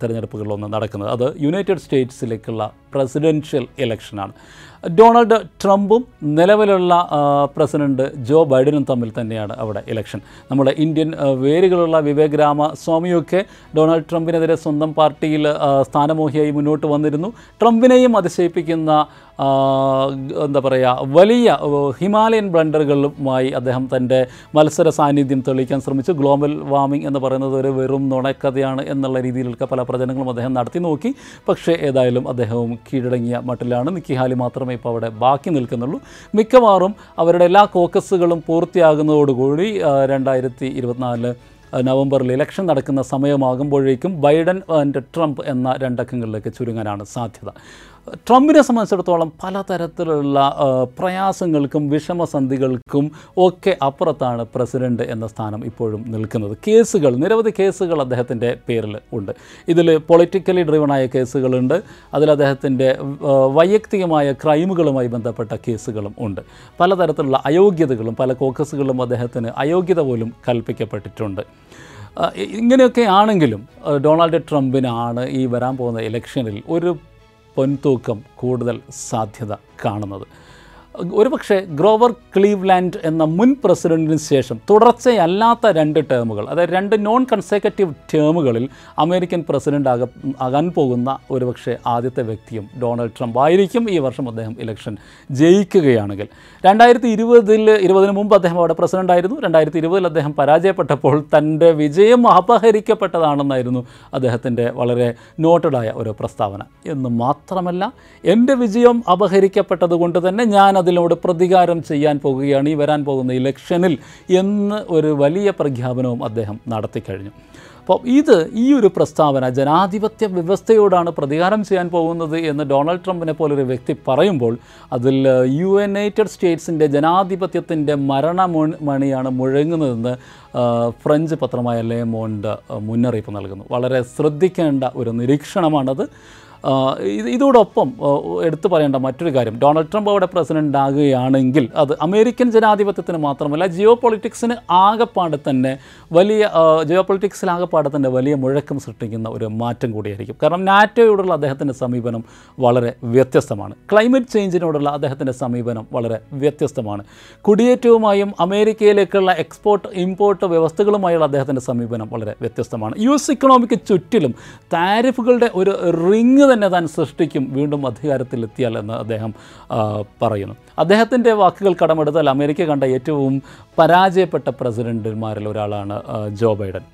തിരഞ്ഞെടുപ്പുകളിലൊന്ന് നടക്കുന്നത്. അത് യുണൈറ്റഡ് സ്റ്റേറ്റ്സിലേക്കുള്ള പ്രസിഡൻഷ്യൽ ഇലക്ഷനാണ്. ഡൊണാൾഡ് ട്രംപും നിലവിലുള്ള പ്രസിഡന്റ് ജോ ബൈഡനും തമ്മിൽ തന്നെയാണ് അവിടെ ഇലക്ഷൻ. നമ്മുടെ ഇന്ത്യൻ വേരുകളുള്ള വിവേക് രാമ സ്വാമിയൊക്കെ ഡൊണാൾഡ് ട്രംപിനെതിരെ സ്വന്തം പാർട്ടിയിൽ സ്ഥാനമോഹിയായി മുന്നോട്ട് വന്നിരുന്നു. ട്രംപിനെയും അതിശയിപ്പിക്കുന്ന എന്താ പറയുക വലിയ ഹിമാലയൻ ബ്ലണ്ടറുകളുമായി അദ്ദേഹം തന്റെ മത്സര സാന്നിധ്യം തെളിയിക്കാൻ ശ്രമിച്ചു. ഗ്ലോബൽ വാർമിംഗ് എന്ന് പറയുന്നത് ഒരു വെറും നുണക്കഥയാണ് എന്നുള്ള രീതിയിലൊക്കെ പല പ്രചരണങ്ങളും അദ്ദേഹം നടത്തി നോക്കി. പക്ഷേ ഏതായാലും അദ്ദേഹവും കീഴടങ്ങിയ മട്ടിലാണ്. നിക്കി ഹാലി മാത്രമേ ഇപ്പോൾ അവിടെ ബാക്കി നിൽക്കുന്നുള്ളൂ. മിക്കവാറും അവരുടെ എല്ലാ കോക്കസുകളും പൂർത്തിയാകുന്നതോടുകൂടി രണ്ടായിരത്തി ഇരുപത്തിനാലിൽ നവംബറിൽ ഇലക്ഷൻ നടക്കുന്ന സമയമാകുമ്പോഴേക്കും ബൈഡൻ ആൻഡ് ട്രംപ് എന്ന രണ്ടക്കങ്ങളിലേക്ക് ചുരുങ്ങാനാണ് സാധ്യത. ട്രംപിനെ സംബന്ധിച്ചിടത്തോളം പലതരത്തിലുള്ള പ്രയാസങ്ങൾക്കും വിഷമസന്ധികൾക്കും ഒക്കെ അപ്പുറത്താണ് പ്രസിഡന്റ് എന്ന സ്ഥാനം ഇപ്പോഴും നിൽക്കുന്നത്. കേസുകൾ നിരവധി കേസുകൾ അദ്ദേഹത്തിന്റെ പേരിൽ ഉണ്ട്. ഇതിൽ പൊളിറ്റിക്കലി ഡ്രിവണായ കേസുകളുണ്ട് അതിൽ അദ്ദേഹത്തിന്റെ വൈയക്തികമായ ക്രൈമുകളുമായി ബന്ധപ്പെട്ട കേസുകളും ഉണ്ട്. പലതരത്തിലുള്ള അയോഗ്യതകളും പല കോക്കസുകളും അദ്ദേഹത്തിന് അയോഗ്യത പോലും കൽപ്പിക്കപ്പെട്ടിട്ടുണ്ട്. ഇങ്ങനെയൊക്കെ ആണെങ്കിലും ഡൊണാൾഡ് ട്രംപിനാണ് ഈ വരാൻ പോകുന്ന ഇലക്ഷനിൽ ഒരു പൊൻതൂക്കം കൂടുതൽ സാധ്യത കാണുന്നത്. ഒരുപക്ഷെ ഗ്രോവർ ക്ലീവ്ലാൻഡ് എന്ന മുൻ പ്രസിഡന്റിന് ശേഷം തുടർച്ചയല്ലാത്ത രണ്ട് ടേമുകൾ അതായത് രണ്ട് നോൺ കൺസേക്കറ്റീവ് ടേമുകളിൽ അമേരിക്കൻ പ്രസിഡന്റ് ആക ആകാൻ പോകുന്ന ഒരുപക്ഷെ ആദ്യത്തെ വ്യക്തിയും ഡൊണാൾഡ് ട്രംപ് ആയിരിക്കും ഈ വർഷം അദ്ദേഹം ഇലക്ഷൻ ജയിക്കുകയാണെങ്കിൽ. രണ്ടായിരത്തി ഇരുപതിൽ ഇരുപതിന് മുമ്പ് അദ്ദേഹം അവിടെ പ്രസിഡന്റ് ആയിരുന്നു. രണ്ടായിരത്തി ഇരുപതിൽ അദ്ദേഹം പരാജയപ്പെട്ടപ്പോൾ തന്റെ വിജയം അപഹരിക്കപ്പെട്ടതാണെന്നായിരുന്നു അദ്ദേഹത്തിന്റെ വളരെ നോട്ടഡായ ഒരു പ്രസ്താവന. എന്ന് മാത്രമല്ല എന്റെ വിജയം അപഹരിക്കപ്പെട്ടതുകൊണ്ട് തന്നെ ഞാൻ അതിനോട് പ്രതികാരം ചെയ്യാൻ പോകുകയാണ് ഈ വരാൻ പോകുന്ന ഇലക്ഷനിൽ എന്ന് ഒരു വലിയ പ്രഖ്യാപനവും അദ്ദേഹം നടത്തിക്കഴിഞ്ഞു അപ്പോൾ ഇത് ഈ ഒരു പ്രസ്താവന ജനാധിപത്യ വ്യവസ്ഥയോടാണ് പ്രതികാരം ചെയ്യാൻ പോകുന്നത് എന്ന് ഡൊണാൾഡ് ട്രംപിനെ പോലൊരു വ്യക്തി പറയുമ്പോൾ അതിൽ യുണൈറ്റഡ് സ്റ്റേറ്റ്സിന്റെ ജനാധിപത്യത്തിന്റെ മരണ മണിയാണ് മുഴങ്ങുന്നതെന്ന് ഫ്രഞ്ച് പത്രമായ ലേമോണ്ട് മുന്നറിയിപ്പ് നൽകുന്നു. വളരെ ശ്രദ്ധിക്കേണ്ട ഒരു നിരീക്ഷണമാണത്. ഇത് ഇതോടൊപ്പം എടുത്തു പറയേണ്ട മറ്റൊരു കാര്യം. ഡൊണാൾഡ് ട്രംപ് അവിടെ പ്രസിഡന്റ് ആകുകയാണെങ്കിൽ അത് അമേരിക്കൻ ജനാധിപത്യത്തിന് മാത്രമല്ല ജിയോ പൊളിറ്റിക്സിന് ആകെപ്പാടെ തന്നെ വലിയ ജിയോ പൊളിറ്റിക്സിൽ തന്നെ വലിയ മുഴക്കം സൃഷ്ടിക്കുന്ന ഒരു മാറ്റം കൂടിയായിരിക്കും. കാരണം നാറ്റോയോടുള്ള അദ്ദേഹത്തിന്റെ സമീപനം വളരെ വ്യത്യസ്തമാണ്. ക്ലൈമറ്റ് ചേഞ്ചിനോടുള്ള അദ്ദേഹത്തിന്റെ സമീപനം വളരെ വ്യത്യസ്തമാണ്. കുടിയേറ്റവുമായും അമേരിക്കയിലേക്കുള്ള എക്സ്പോർട്ട് ഇമ്പോർട്ട് വ്യവസ്ഥകളുമായുള്ള അദ്ദേഹത്തിന്റെ സമീപനം വളരെ വ്യത്യസ്തമാണ്. യു എസ് ഇക്കണോമിക്ക് ചുറ്റിലും താരിഫുകളുടെ ഒരു റിങ് തന്നെ താൻ സൃഷ്ടിക്കും വീണ്ടും അധികാരത്തിലെത്തിയാൽ എന്ന് അദ്ദേഹം പറയുന്നു. അദ്ദേഹത്തിന്റെ വാക്കുകൾ കടമെടുത്താൽ അമേരിക്ക കണ്ട ഏറ്റവും പരാജയപ്പെട്ട പ്രസിഡന്റുമാരിൽ ഒരാളാണ് ജോ ബൈഡൻ.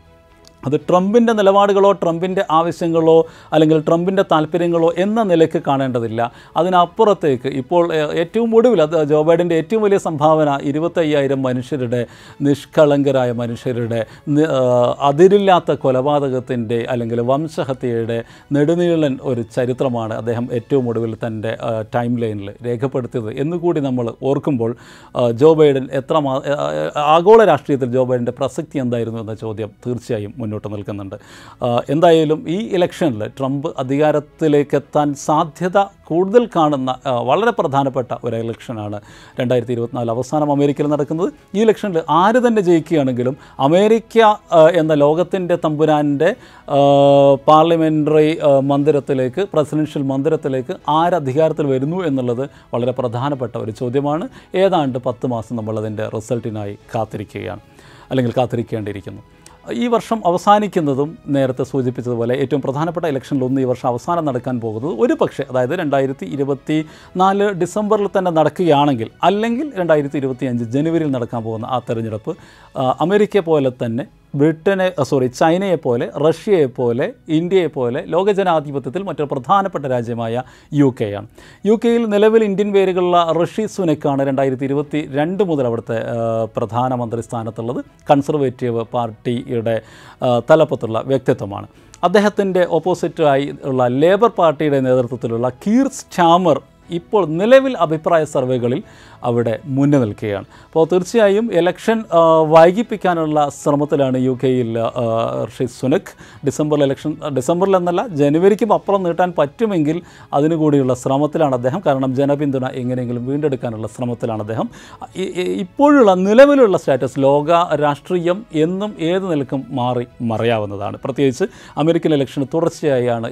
അത് ട്രംപിന്റെ നിലപാടുകളോ ട്രംപിന്റെ ആവശ്യങ്ങളോ അല്ലെങ്കിൽ ട്രംപിന്റെ താല്പര്യങ്ങളോ എന്ന നിലയ്ക്ക് കാണേണ്ടതില്ല. അതിനപ്പുറത്തേക്ക് ഇപ്പോൾ ഏറ്റവും ഒടുവിൽ അത് ജോ ബൈഡന്റെ ഏറ്റവും വലിയ സംഭാവന ഇരുപത്തയ്യായിരം മനുഷ്യരുടെ നിഷ്കളങ്കരായ മനുഷ്യരുടെ അതിരില്ലാത്ത കൊലപാതകത്തിന്റെ അല്ലെങ്കിൽ വംശഹത്യയുടെ നെടുനീളൻ ഒരു ചരിത്രമാണ് അദ്ദേഹം ഏറ്റവും ഒടുവിൽ തന്റെ ടൈം ലൈനിൽ രേഖപ്പെടുത്തിയത് എന്നുകൂടി നമ്മൾ ഓർക്കുമ്പോൾ ജോ ബൈഡൻ എത്ര ആഗോള രാഷ്ട്രീയത്തിൽ ജോ ബൈഡന്റെ പ്രസക്തി എന്തായിരുന്നു എന്ന ചോദ്യം തീർച്ചയായും മുന്നോട്ട് നിൽക്കുന്നുണ്ട്. എന്തായാലും ഈ ഇലക്ഷനിൽ ട്രംപ് അധികാരത്തിലേക്ക് എത്താൻ സാധ്യത കൂടുതൽ കാണുന്ന വളരെ പ്രധാനപ്പെട്ട ഒരു ഇലക്ഷനാണ് രണ്ടായിരത്തി ഇരുപത്തിനാല് അവസാനം അമേരിക്കയിൽ നടക്കുന്നത് ഈ ഇലക്ഷനിൽ ആര് തന്നെ ജയിക്കുകയാണെങ്കിലും അമേരിക്ക എന്ന ലോകത്തിന്റെ തമ്പുരാന്റെ പാർലമെന്ററി മന്ദിരത്തിലേക്ക് പ്രസിഡൻഷ്യൽ മന്ദിരത്തിലേക്ക് ആര് അധികാരത്തിൽ വരുന്നു എന്നുള്ളത് വളരെ പ്രധാനപ്പെട്ട ഒരു ചോദ്യമാണ്. ഏതാണ്ട് പത്ത് മാസം നമ്മളതിന്റെ റിസൾട്ടിനായി കാത്തിരിക്കുകയാണ് അല്ലെങ്കിൽ കാത്തിരിക്കേണ്ടിയിരിക്കുന്നു. ഈ വർഷം അവസാനിക്കുന്നതും നേരത്തെ സൂചിപ്പിച്ചതുപോലെ ഏറ്റവും പ്രധാനപ്പെട്ട ഇലക്ഷനിലൊന്ന് ഈ വർഷം അവസാനം നടക്കാൻ പോകുന്നത് ഒരു പക്ഷേ അതായത് രണ്ടായിരത്തി ഇരുപത്തി നാല് ഡിസംബറിൽ തന്നെ നടക്കുകയാണെങ്കിൽ അല്ലെങ്കിൽ രണ്ടായിരത്തി ഇരുപത്തി അഞ്ച് ജനുവരിയിൽ നടക്കാൻ പോകുന്ന ആ തെരഞ്ഞെടുപ്പ് അമേരിക്ക പോലെ തന്നെ ബ്രിട്ടനെ സോറി ചൈനയെപ്പോലെ റഷ്യയെപ്പോലെ ഇന്ത്യയെപ്പോലെ പോലെ ഇന്ത്യയെ പോലെ ലോകജനാധിപത്യത്തിൽ മറ്റൊരു പ്രധാനപ്പെട്ട രാജ്യമായ യു കെ ആണ്. യു കെയിൽ നിലവിൽ ഇന്ത്യൻ പേരുകളുള്ള ഋഷി സുനക്കാണ് രണ്ടായിരത്തി ഇരുപത്തി രണ്ട് മുതൽ അവിടുത്തെ പ്രധാനമന്ത്രി സ്ഥാനത്തുള്ളത്. കൺസർവേറ്റീവ് പാർട്ടിയുടെ തലപ്പത്തുള്ള വ്യക്തിത്വമാണ്. അദ്ദേഹത്തിന്റെ ഓപ്പോസിറ്റായി ഉള്ള ലേബർ പാർട്ടിയുടെ നേതൃത്വത്തിലുള്ള കീർ സ്റ്റാമർ ഇപ്പോൾ നിലവിൽ അഭിപ്രായ സർവേകളിൽ അവിടെ മുന്നിൽ നിൽക്കുകയാണ്. അപ്പോൾ തീർച്ചയായും ഇലക്ഷൻ വൈകിപ്പിക്കാനുള്ള ശ്രമത്തിലാണ് യു കെയിൽ ഋഷി സുനക്. ഡിസംബറിൽ ഇലക്ഷൻ ഡിസംബറിൽ എന്നല്ല ജനുവരിക്കും അപ്പുറം നീട്ടാൻ പറ്റുമെങ്കിൽ അതിനുകൂടിയുള്ള ശ്രമത്തിലാണ് അദ്ദേഹം. കാരണം ജനപിന്തുണ എങ്ങനെയെങ്കിലും വീണ്ടെടുക്കാനുള്ള ശ്രമത്തിലാണ് അദ്ദേഹം. ഇപ്പോഴുള്ള നിലവിലുള്ള സ്റ്റാറ്റസ് ലോക രാഷ്ട്രീയം എന്നും ഏത് നിലക്കും മാറി മറയാവുന്നതാണ്. പ്രത്യേകിച്ച് അമേരിക്കൻ ഇലക്ഷന് തുടർച്ചയായാണ്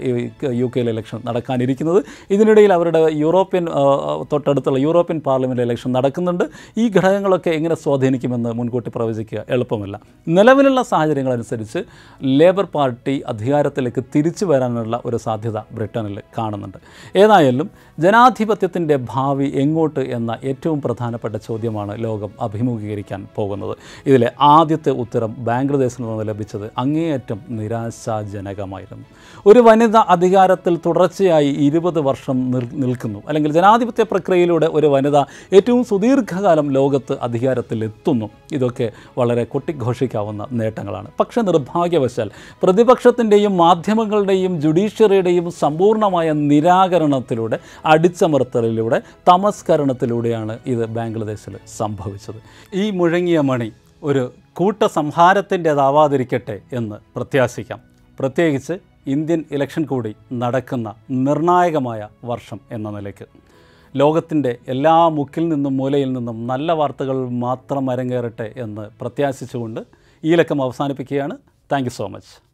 യു കെയിലെ ഇലക്ഷൻ നടക്കാനിരിക്കുന്നത്. ഇതിനിടയിൽ അവരുടെ യൂറോപ്യൻ തൊട്ടടുത്തുള്ള യൂറോപ്യൻ പാർലമെന്റ് ഇലക്ഷൻ നടക്കുന്നുണ്ട്. ഈ ഘടകങ്ങളൊക്കെ എങ്ങനെ സ്വാധീനിക്കുമെന്ന് മുൻകൂട്ടി പ്രവചിക്കുക എളുപ്പമല്ല. നിലവിലുള്ള സാഹചര്യങ്ങളനുസരിച്ച് ലേബർ പാർട്ടി അധികാരത്തിലേക്ക് തിരിച്ചു വരാനുള്ള ഒരു സാധ്യത ബ്രിട്ടനിൽ കാണുന്നുണ്ട്. ഏതായാലും ജനാധിപത്യത്തിന്റെ ഭാവി എങ്ങോട്ട് എന്ന ഏറ്റവും പ്രധാനപ്പെട്ട ചോദ്യമാണ് ലോകം അഭിമുഖീകരിക്കാൻ പോകുന്നത്. ഇതിലെ ആദ്യത്തെ ഉത്തരം ബാംഗ്ലാദേശിൽ നിന്ന് ലഭിച്ചത് അങ്ങേയറ്റം നിരാശാജനകമായിരുന്നു. ഒരു വനിത അധികാരത്തിൽ തുടർച്ചയായി ഇരുപത് വർഷം നിൽക്കുന്നു. അല്ലെങ്കിൽ ജനാധിപത്യ പ്രക്രിയയിലൂടെ ഒരു വനിത ഏറ്റവും സുദീർഘകാലം ലോകത്ത് അധികാരത്തിലെത്തുന്നു ഇതൊക്കെ വളരെ കൊട്ടിഘോഷിക്കാവുന്ന നേട്ടങ്ങളാണ്. പക്ഷെ നിർഭാഗ്യവശാൽ പ്രതിപക്ഷത്തിന്റെയും മാധ്യമങ്ങളുടെയും ജുഡീഷ്യറിയുടെയും സമ്പൂർണമായ നിരാകരണത്തിലൂടെ അടിച്ചമർത്തലിലൂടെ തമസ്കരണത്തിലൂടെയാണ് ഇത് ബംഗ്ലാദേശിൽ സംഭവിച്ചത്. ഈ മുഴങ്ങിയ മണി ഒരു കൂട്ടസംഹാരത്തിന്റെതാവാതിരിക്കട്ടെ എന്ന് പ്രത്യാശിക്കാം. പ്രത്യേകിച്ച് ഇന്ത്യൻ ഇലക്ഷൻ കൂടി നടക്കുന്ന നിർണായകമായ വർഷം എന്ന നിലയ്ക്ക്. ലോകത്തിന്റെ എല്ലാ മുക്കിൽ നിന്നും മൂലയിൽ നിന്നും നല്ല വാർത്തകൾ മാത്രം അരങ്ങേറട്ടെ എന്ന് പ്രത്യാശിച്ചുകൊണ്ട് ഈ ലക്കം അവസാനിപ്പിക്കുകയാണ്. Thank so much.